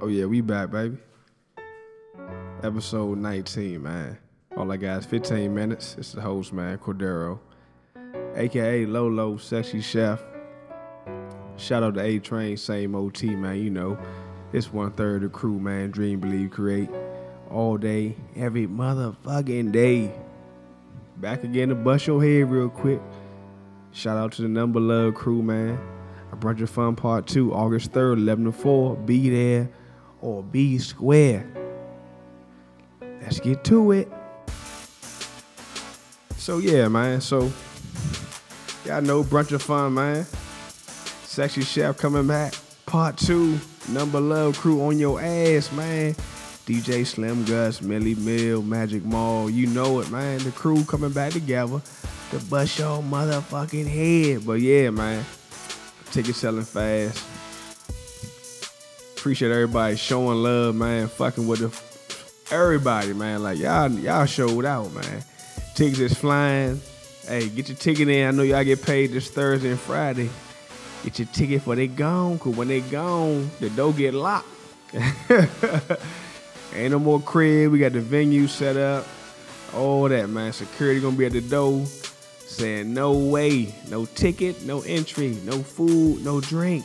Oh yeah, we back, baby. Episode 19, man. All I got is 15 minutes. It's the host, man, Cordero, aka Lolo, sexy chef. Shout out to A Train, same OT, man. You know, it's one third of the crew, man. Dream, believe, create, all day, every motherfucking day. Back again to bust your head real quick. Shout out to the Number Love crew, man. A Brunch of Fun Part 2, August 3rd, 11 to 4. Be there or B square. Let's get to it. So, yeah, man. So, y'all know Brunch of Fun, man. Sexy Chef coming back. Part 2, Number Love crew on your ass, man. DJ Slim Gus, Millie Mill, Magic Mall, you know it, man. The crew coming back together to bust your motherfucking head. But yeah, man, ticket selling fast. Appreciate everybody showing love, man. Fucking with the everybody, man. Like y'all, y'all showed out, man. Tickets is flying. Hey, get your ticket in. I know y'all get paid this Thursday and Friday. Get your ticket for they gone, cause when they gone, the door get locked. Ain't no more crib. We got the venue set up. All that, man. Security gonna be at the door saying no way, no ticket, no entry, no food, no drink.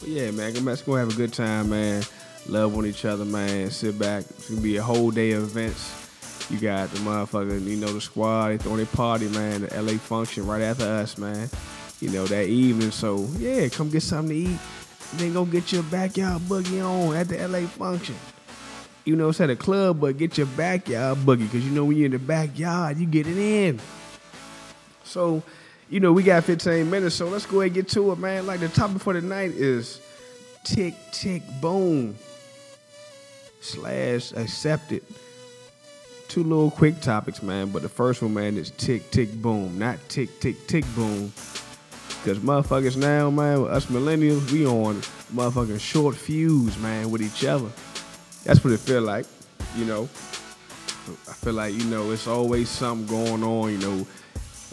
But yeah, man, let's go have a good time, man. Love on each other, man. Sit back. It's gonna be a whole day of events. You got the motherfucker, you know, the squad. They throwing a party, man. The LA function right after us, man. You know, that evening. So yeah, come get something to eat. Then go get your backyard boogie on at the LA function you know, it's at a club, but get your backyard boogie because you know when you're in the backyard, you get it in. So, you know, we got 15 minutes, so let's go ahead and get to it, man. Like the topic for the night is tick, tick, boom, slash accepted. Two little quick topics, man, but the first one, man, is tick, tick, boom, not tick, tick, tick, boom. Because motherfuckers now, man, us millennials, we on motherfucking short fuse, man, with each other that's what it feel like, you know. I feel like, you know, it's always something going on, you know.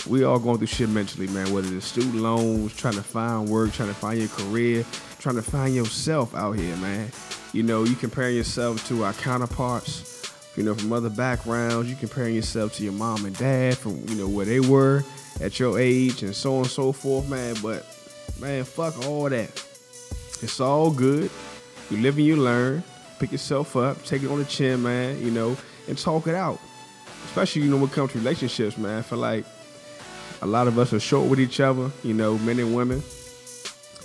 We all going through shit mentally, man, whether it's student loans, trying to find work, trying to find your career, trying to find yourself out here, man. You know, you comparing yourself to our counterparts, you know, from other backgrounds. You comparing yourself to your mom and dad from, you know, where they were at your age and so on and so forth, man. But, man, fuck all that. It's all good. You live and you learn pick yourself up, take it on the chin, man, you know, and talk it out. Especially, you know, when it comes to relationships, man. I feel like a lot of us are short with each other, you know, men and women.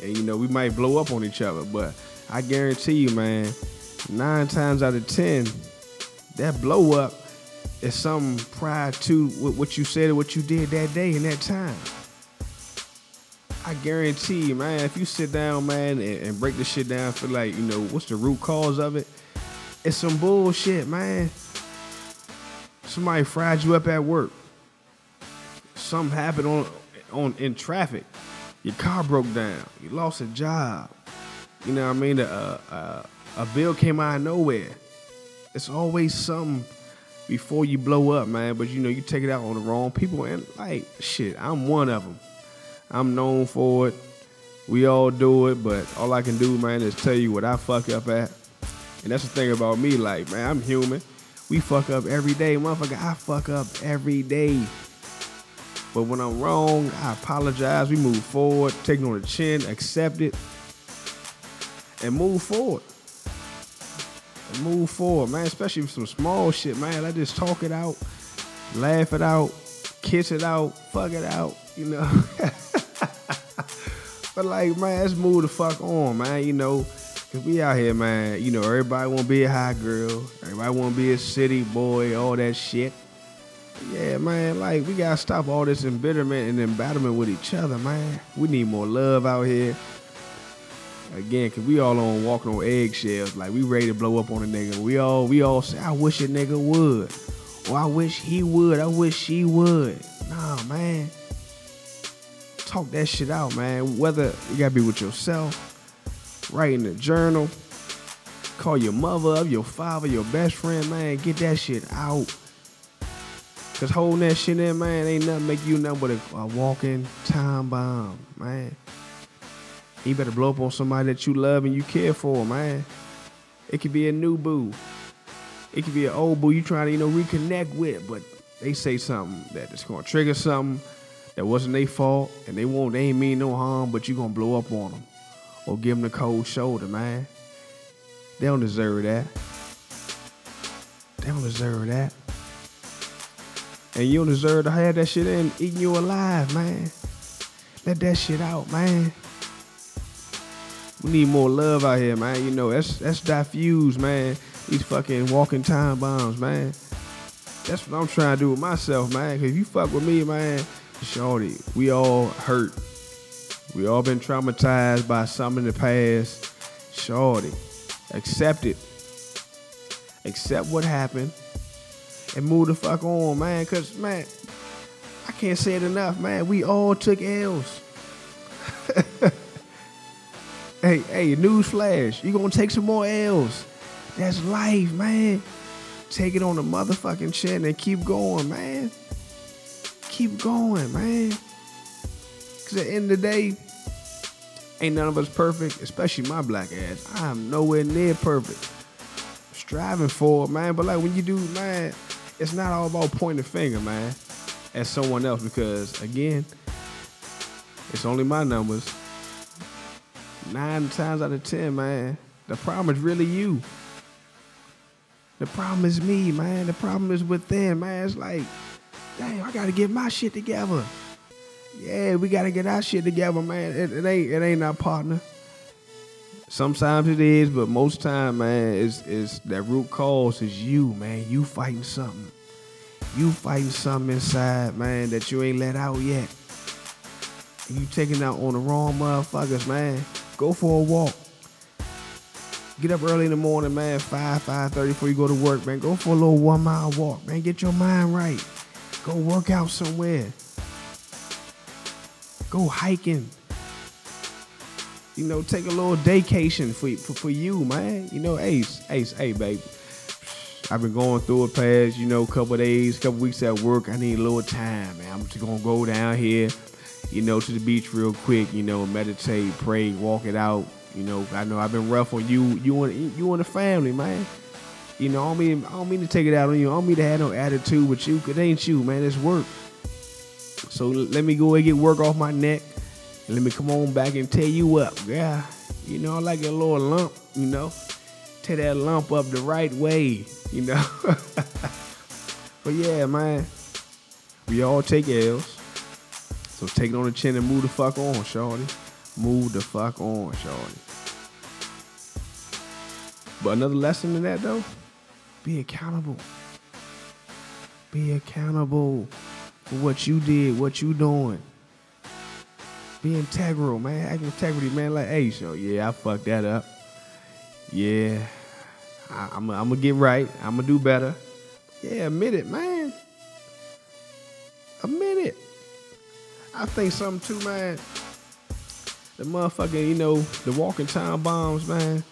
And, you know, we might blow up on each other, but I guarantee you, man, nine times out of ten, that blow up is something prior to what you said or what you did that day and that time. I guarantee you, man, if you sit down, man, and, and break the shit down for like, you know, what's the root cause of it? It's some bullshit, man. Somebody fried you up at work. Something happened on on in traffic. Your car broke down. You lost a job. You know what I mean? Uh, uh, a bill came out of nowhere. It's always something before you blow up, man. But you know, you take it out on the wrong people, and like shit, I'm one of them. I'm known for it. We all do it, but all I can do, man, is tell you what I fuck up at. And that's the thing about me, like, man, I'm human. We fuck up every day. Motherfucker, I fuck up every day. But when I'm wrong, I apologize. We move forward, take it on the chin, accept it, and move forward. And move forward, man. Especially some small shit, man. I just talk it out, laugh it out, kiss it out, fuck it out, you know. But like, man, let's move the fuck on, man. You know, cause we out here, man. You know, everybody want to be a high girl. Everybody want to be a city boy. All that shit. Yeah, man. Like, we gotta stop all this embitterment and embattlement with each other, man. We need more love out here. Again, cause we all on walking on eggshells. Like, we ready to blow up on a nigga. We all, we all say, I wish a nigga would. Or I wish he would. I wish she would. Nah, man talk that shit out, man. Whether you gotta be with yourself, write in a journal, call your mother up, your father, your best friend, man. Get that shit out. Cause holding that shit in, man, ain't nothing make you nothing but a, a walking time bomb, man. You better blow up on somebody that you love and you care for, man. It could be a new boo. It could be an old boo you trying to, you know, reconnect with, but they say something that is gonna trigger something that wasn't their fault, and they won't, they ain't mean no harm, but you gonna blow up on them or give them the cold shoulder, man. They don't deserve that. They don't deserve that. And you don't deserve to have that shit in eating you alive, man. Let that shit out, man. We need more love out here, man. You know, that's that's diffuse, man. These fucking walking time bombs, man. That's what I'm trying to do with myself, man. Cause if you fuck with me, man, shorty, we all hurt. We all been traumatized by something in the past. Shorty, accept it. Accept what happened and move the fuck on, man. Cause man, I can't say it enough, man. We all took L's. hey, hey, news flash. You gonna take some more L's. That's life, man. Take it on the motherfucking chin and keep going, man. Keep going, man. Cause at the end of the day, ain't none of us perfect, especially my black ass. I'm nowhere near perfect. Striving for it, man. But like when you do, man, it's not all about pointing the finger, man, at someone else because again, it's only my numbers. Nine times out of ten, man, the problem is really you. The problem is me, man. The problem is within, man. It's like, damn, I gotta get my shit together. Yeah, we gotta get our shit together, man. It, it ain't it ain't our partner. Sometimes it is, but most time, man, it's, is that root cause is you, man. You fighting something. You fighting something inside, man, that you ain't let out yet. And you taking out on the wrong motherfuckers, man. Go for a walk. Get up early in the morning, man, 5, 5.30 before you go to work, man. Go for a little one mile walk, man. Get your mind right. Go work out somewhere. Go hiking. You know, take a little vacation for, for, for you, man. You know, Ace, Ace, hey, baby. I've been going through it past, you know, couple days, couple weeks at work. I need a little time, man. I'm just gonna go down here, you know, to the beach real quick, you know, meditate, pray, walk it out. You know, I know I've been rough on you, you and you and the family, man. You know, I don't mean I don't mean to take it out on you. I don't mean to have no attitude with you, it ain't you, man. It's work. So let me go and get work off my neck. Let me come on back and tear you up. Yeah. You know, I like a little lump, you know. Tear that lump up the right way, you know. but yeah, man. We all take L's. So take it on the chin and move the fuck on, shorty. Move the fuck on, shorty. But another lesson in that though, be accountable. Be accountable for what you did, what you doing. Be integral, man. Act integrity, man. Like, hey, so yeah, I fucked that up. Yeah, I, I'm, I'm gonna get right. I'm gonna do better. Yeah, admit it, man. Admit it. I think something too, man. The motherfucking, you know, the walking time bombs, man.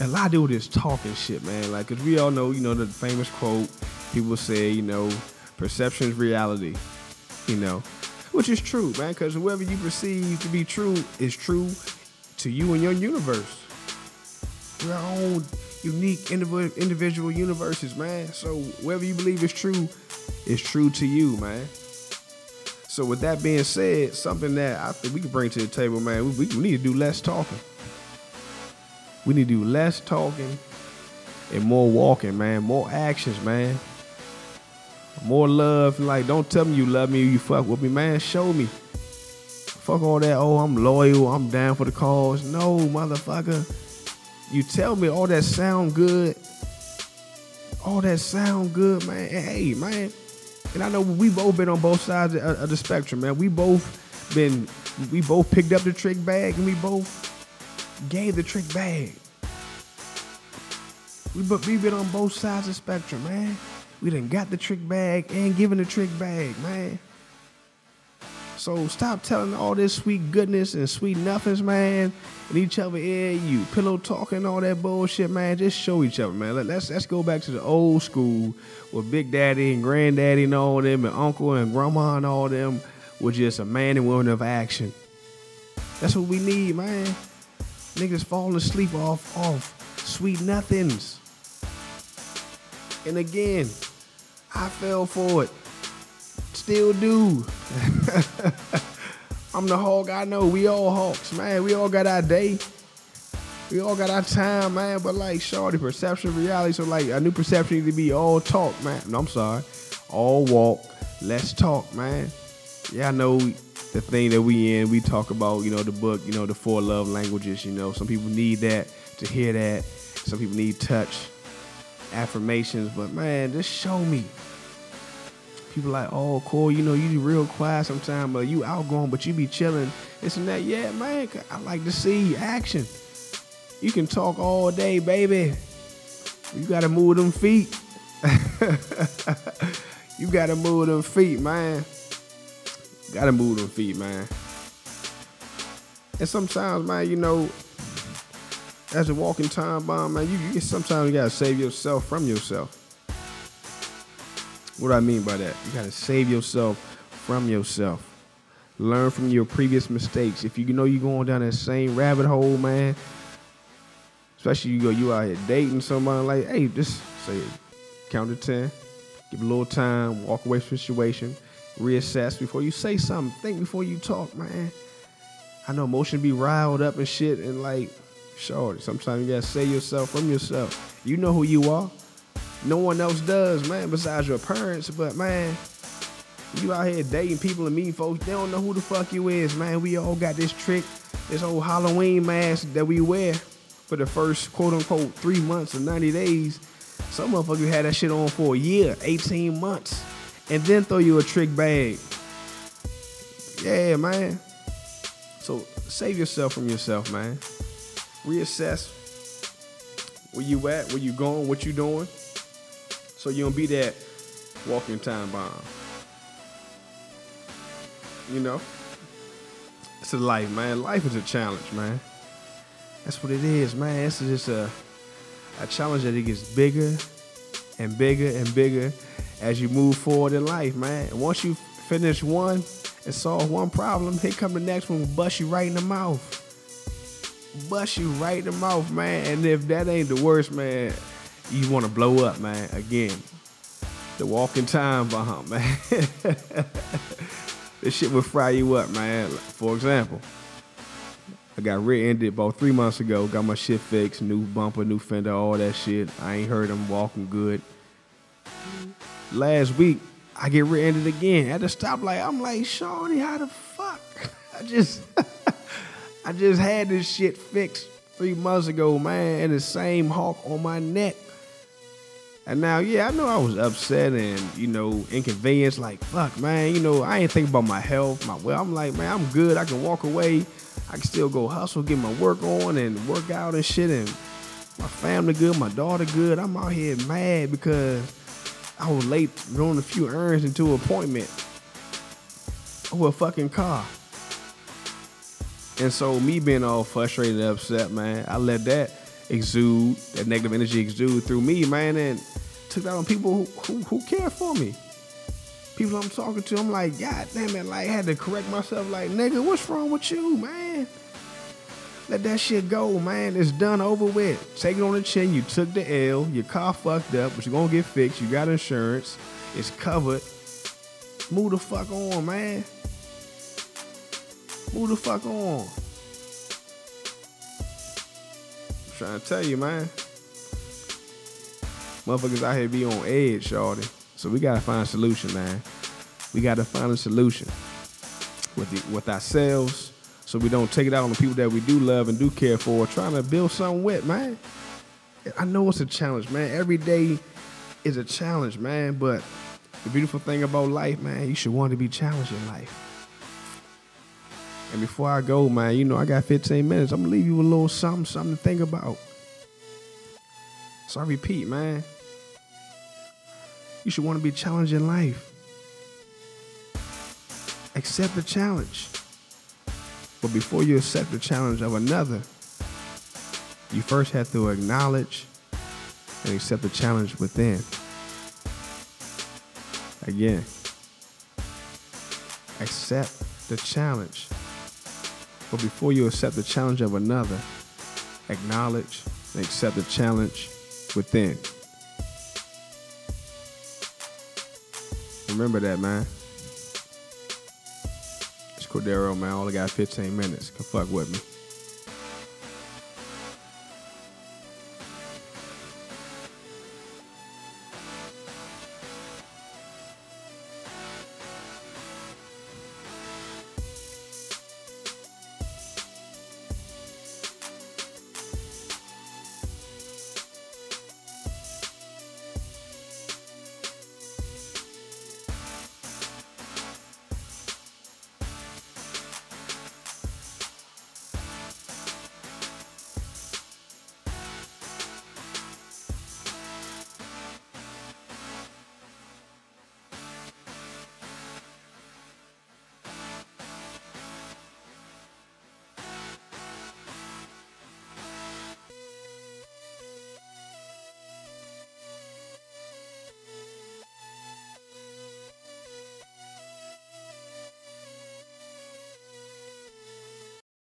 A lot of do this talking shit, man. Like, cause we all know, you know, the famous quote people say, you know, perception is reality. You know, which is true, man. Cause whoever you perceive to be true is true to you and your universe. We're our own unique individual universes, man. So whatever you believe is true is true to you, man. So with that being said, something that I think we can bring to the table, man, we, we need to do less talking. We need to do less talking and more walking, man. More actions, man. More love. Like, don't tell me you love me you fuck with me, man. Show me. Fuck all that. Oh, I'm loyal. I'm down for the cause. No, motherfucker. You tell me all that sound good. All that sound good, man. Hey, man. And I know we both been on both sides of the spectrum, man. We both been, we both picked up the trick bag and we both gave the trick bag. We but we been on both sides of the spectrum, man. We done got the trick bag and given the trick bag, man. So stop telling all this sweet goodness and sweet nothings, man, and each other ear, you pillow talking, all that bullshit, man. Just show each other, man. Let's let's go back to the old school with Big Daddy and Granddaddy and all them, and Uncle and Grandma and all them were just a man and woman of action. That's what we need, man. Niggas falling asleep off off sweet nothings. And again, I fell for it. Still do. I'm the hawk. I know we all hawks, man. We all got our day. We all got our time, man. But like, shorty, perception, reality. So like, a new perception to be all talk, man. No, I'm sorry, all walk. Let's talk, man. Yeah, I know the thing that we in. We talk about, you know, the book, you know, the four love languages. You know, some people need that to hear that. Some people need touch, affirmations. But man, just show me people like, oh, cool, you know, you real quiet sometimes, but you outgoing, but you be chilling, this and that. Yeah, man, I like to see action. You can talk all day, baby. You gotta move them feet. you gotta move them feet, man. gotta move them feet, man. And sometimes, man, you know, as a walking time bomb, man, you, you sometimes you gotta save yourself from yourself. What do I mean by that? You gotta save yourself from yourself. Learn from your previous mistakes. If you know you're going down that same rabbit hole, man, especially you go you out here dating somebody like, hey, just say count to ten, give a little time, walk away from the situation, reassess before you say something. Think before you talk, man. I know emotion be riled up and shit, and like, sure, sometimes you gotta save yourself from yourself. You know who you are. No one else does, man, besides your parents. But man, you out here dating people and meeting folks, they don't know who the fuck you is, man. We all got this trick, this old Halloween mask that we wear for the first quote unquote three months or 90 days. Some motherfuckers had that shit on for a year, 18 months, and then throw you a trick bag. Yeah, man. So save yourself from yourself, man. Reassess where you at, where you going, what you doing. So you don't be that walking time bomb. You know? It's a life, man. Life is a challenge, man. That's what it is, man. It's just a a challenge that it gets bigger and bigger and bigger as you move forward in life, man. And once you finish one and solve one problem, here come the next one, bust you right in the mouth. Bust you right in the mouth, man. And if that ain't the worst, man, you want to blow up, man. Again, the walking time bomb, man. this shit will fry you up, man. For example, I got rear-ended about three months ago. Got my shit fixed, new bumper, new fender, all that shit. I ain't heard them walking good. Last week, I get rear-ended again at the stoplight. I'm like, Shorty, how the fuck? I just, I just had this shit fixed three months ago, man, and the same hawk on my neck. And now, yeah, I know I was upset and, you know, inconvenienced. Like, fuck, man, you know, I ain't thinking about my health, my well. I'm like, man, I'm good. I can walk away. I can still go hustle, get my work on and work out and shit. And my family good, my daughter good. I'm out here mad because I was late running a few errands into an appointment over a fucking car. And so me being all frustrated and upset, man, I let that exude, that negative energy exude through me, man, and took that on people who, who, who care for me. People I'm talking to, I'm like, God damn it, like, I had to correct myself, like, nigga, what's wrong with you, man? Let that shit go, man. It's done over with. Take it on the chin. You took the L. Your car fucked up, but you're gonna get fixed. You got insurance. It's covered. Move the fuck on, man. Move the fuck on. Trying to tell you, man. Motherfuckers out here be on edge, shawty. So we gotta find a solution, man. We gotta find a solution with the, with ourselves, so we don't take it out on the people that we do love and do care for, trying to build something with, man. I know it's a challenge, man. Every day is a challenge, man. But the beautiful thing about life, man, you should want to be challenged in life. And before I go, man, you know, I got 15 minutes. I'm gonna leave you a little something, something to think about. So I repeat, man, you should want to be challenged in life. Accept the challenge. But before you accept the challenge of another, you first have to acknowledge and accept the challenge within. Again, accept the challenge. But before you accept the challenge of another, acknowledge, and accept the challenge within. Remember that, man. It's Cordero, man. I only got 15 minutes. Can fuck with me.